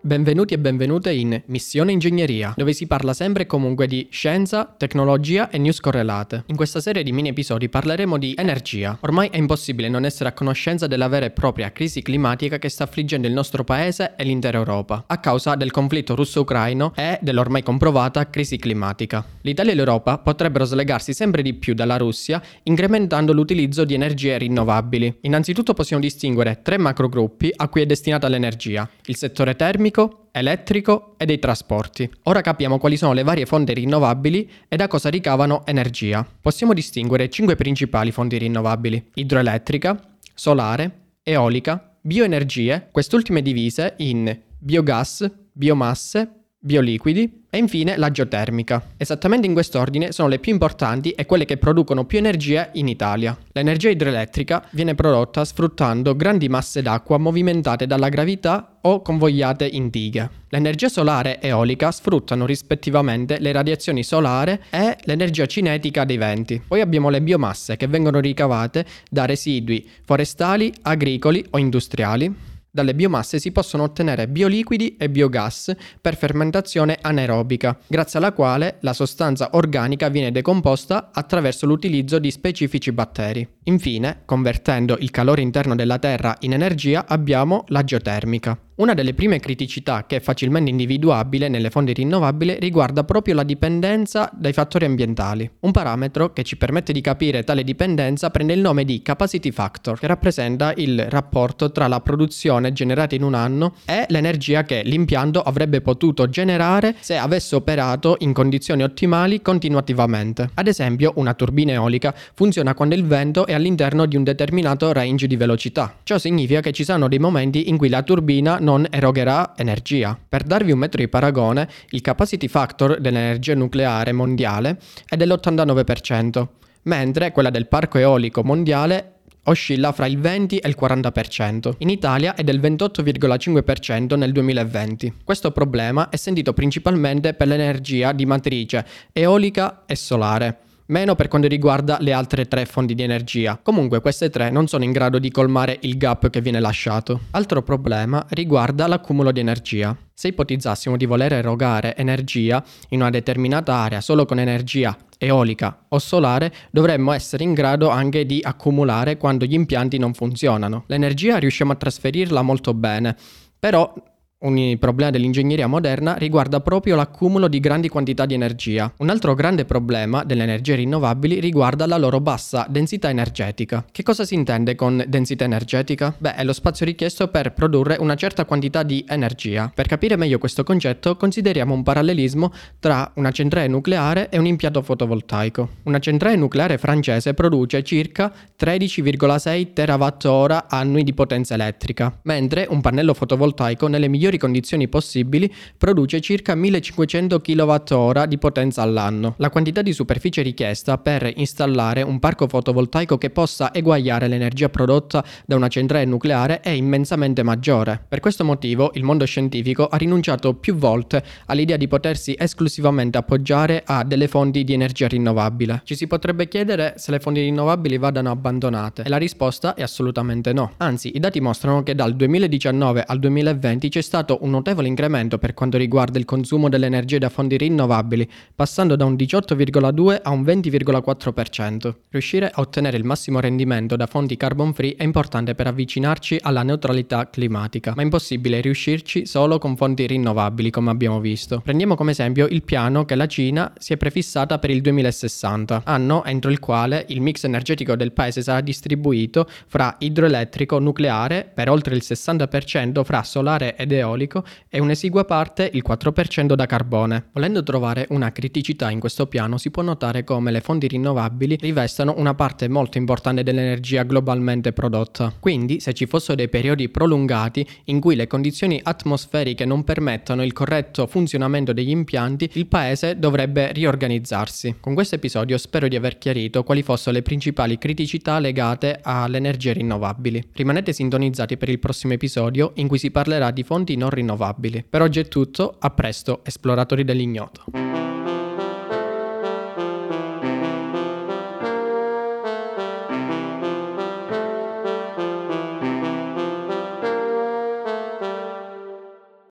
benvenuti e benvenute in Missione Ingegneria, dove si parla sempre e comunque di scienza, tecnologia e news correlate. In questa serie di mini episodi parleremo di energia. Ormai è impossibile non essere a conoscenza della vera e propria crisi climatica che sta affliggendo il nostro paese e l'intera Europa, a causa del conflitto russo-ucraino e dell'ormai comprovata crisi climatica. L'Italia e l'Europa potrebbero slegarsi sempre di più dalla Russia, incrementando l'utilizzo di energie rinnovabili. Innanzitutto possiamo distinguere tre macrogruppi a cui è destinata l'energia, il settore termico, elettrico e dei trasporti. Ora capiamo quali sono le varie fonti rinnovabili e da cosa ricavano energia. Possiamo distinguere cinque principali fonti rinnovabili: idroelettrica, solare, eolica, bioenergie, quest'ultime divise in biogas, biomasse, bioliquidi e infine la geotermica. Esattamente in quest'ordine sono le più importanti e quelle che producono più energia in Italia. L'energia idroelettrica viene prodotta sfruttando grandi masse d'acqua movimentate dalla gravità o convogliate in dighe. L'energia solare e eolica sfruttano rispettivamente le radiazioni solare e l'energia cinetica dei venti. Poi abbiamo le biomasse che vengono ricavate da residui forestali, agricoli o industriali. Dalle biomasse si possono ottenere bioliquidi e biogas per fermentazione anaerobica, grazie alla quale la sostanza organica viene decomposta attraverso l'utilizzo di specifici batteri. Infine, convertendo il calore interno della Terra in energia, abbiamo la geotermica. Una delle prime criticità che è facilmente individuabile nelle fonti rinnovabili riguarda proprio la dipendenza dai fattori ambientali. Un parametro che ci permette di capire tale dipendenza prende il nome di capacity factor, che rappresenta il rapporto tra la produzione generata in un anno e l'energia che l'impianto avrebbe potuto generare se avesse operato in condizioni ottimali continuativamente. Ad esempio, una turbina eolica funziona quando il vento è all'interno di un determinato range di velocità. Ciò significa che ci sono dei momenti in cui la turbina non erogherà energia. Per darvi un metro di paragone, il capacity factor dell'energia nucleare mondiale è dell'89%, mentre quella del parco eolico mondiale oscilla fra il 20 e il 40%. In Italia è del 28,5% nel 2020. Questo problema è sentito principalmente per l'energia di matrice eolica e solare meno per quanto riguarda le altre tre fonti di energia. Comunque queste tre non sono in grado di colmare il gap che viene lasciato. Altro problema riguarda l'accumulo di energia. Se ipotizzassimo di voler erogare energia in una determinata area solo con energia eolica o solare, dovremmo essere in grado anche di accumulare quando gli impianti non funzionano. L'energia riusciamo a trasferirla molto bene, però un problema dell'ingegneria moderna riguarda proprio l'accumulo di grandi quantità di energia. Un altro grande problema delle energie rinnovabili riguarda la loro bassa densità energetica. Che cosa si intende con densità energetica? Beh, è lo spazio richiesto per produrre una certa quantità di energia. Per capire meglio questo concetto, consideriamo un parallelismo tra una centrale nucleare e un impianto fotovoltaico. Una centrale nucleare francese produce circa 13,6 TWh annui di potenza elettrica, mentre un pannello fotovoltaico nelle migliori migliori condizioni possibili, produce circa 1500 kWh di potenza all'anno. La quantità di superficie richiesta per installare un parco fotovoltaico che possa eguagliare l'energia prodotta da una centrale nucleare è immensamente maggiore. Per questo motivo il mondo scientifico ha rinunciato più volte all'idea di potersi esclusivamente appoggiare a delle fonti di energia rinnovabile. Ci si potrebbe chiedere se le fonti rinnovabili vadano abbandonate e la risposta è assolutamente no. Anzi, i dati mostrano che dal 2019 al 2020 c'è stato stato un notevole incremento per quanto riguarda il consumo delle energie da fonti rinnovabili, passando da un 18,2 a un 20,4%. Riuscire a ottenere il massimo rendimento da fonti carbon free è importante per avvicinarci alla neutralità climatica, ma è impossibile riuscirci solo con fonti rinnovabili, come abbiamo visto. Prendiamo come esempio il piano che la Cina si è prefissata per il 2060, anno entro il quale il mix energetico del paese sarà distribuito fra idroelettrico, nucleare per oltre il 60%, fra solare ed eolico eolico e un'esigua parte, il 4%, da carbone. Volendo trovare una criticità in questo piano si può notare come le fonti rinnovabili rivestano una parte molto importante dell'energia globalmente prodotta. Quindi, se ci fossero dei periodi prolungati in cui le condizioni atmosferiche non permettono il corretto funzionamento degli impianti, il paese dovrebbe riorganizzarsi. Con questo episodio spero di aver chiarito quali fossero le principali criticità legate alle energie rinnovabili. Rimanete sintonizzati per il prossimo episodio in cui si parlerà di fonti non rinnovabili. Per oggi è tutto, a presto, esploratori dell'ignoto.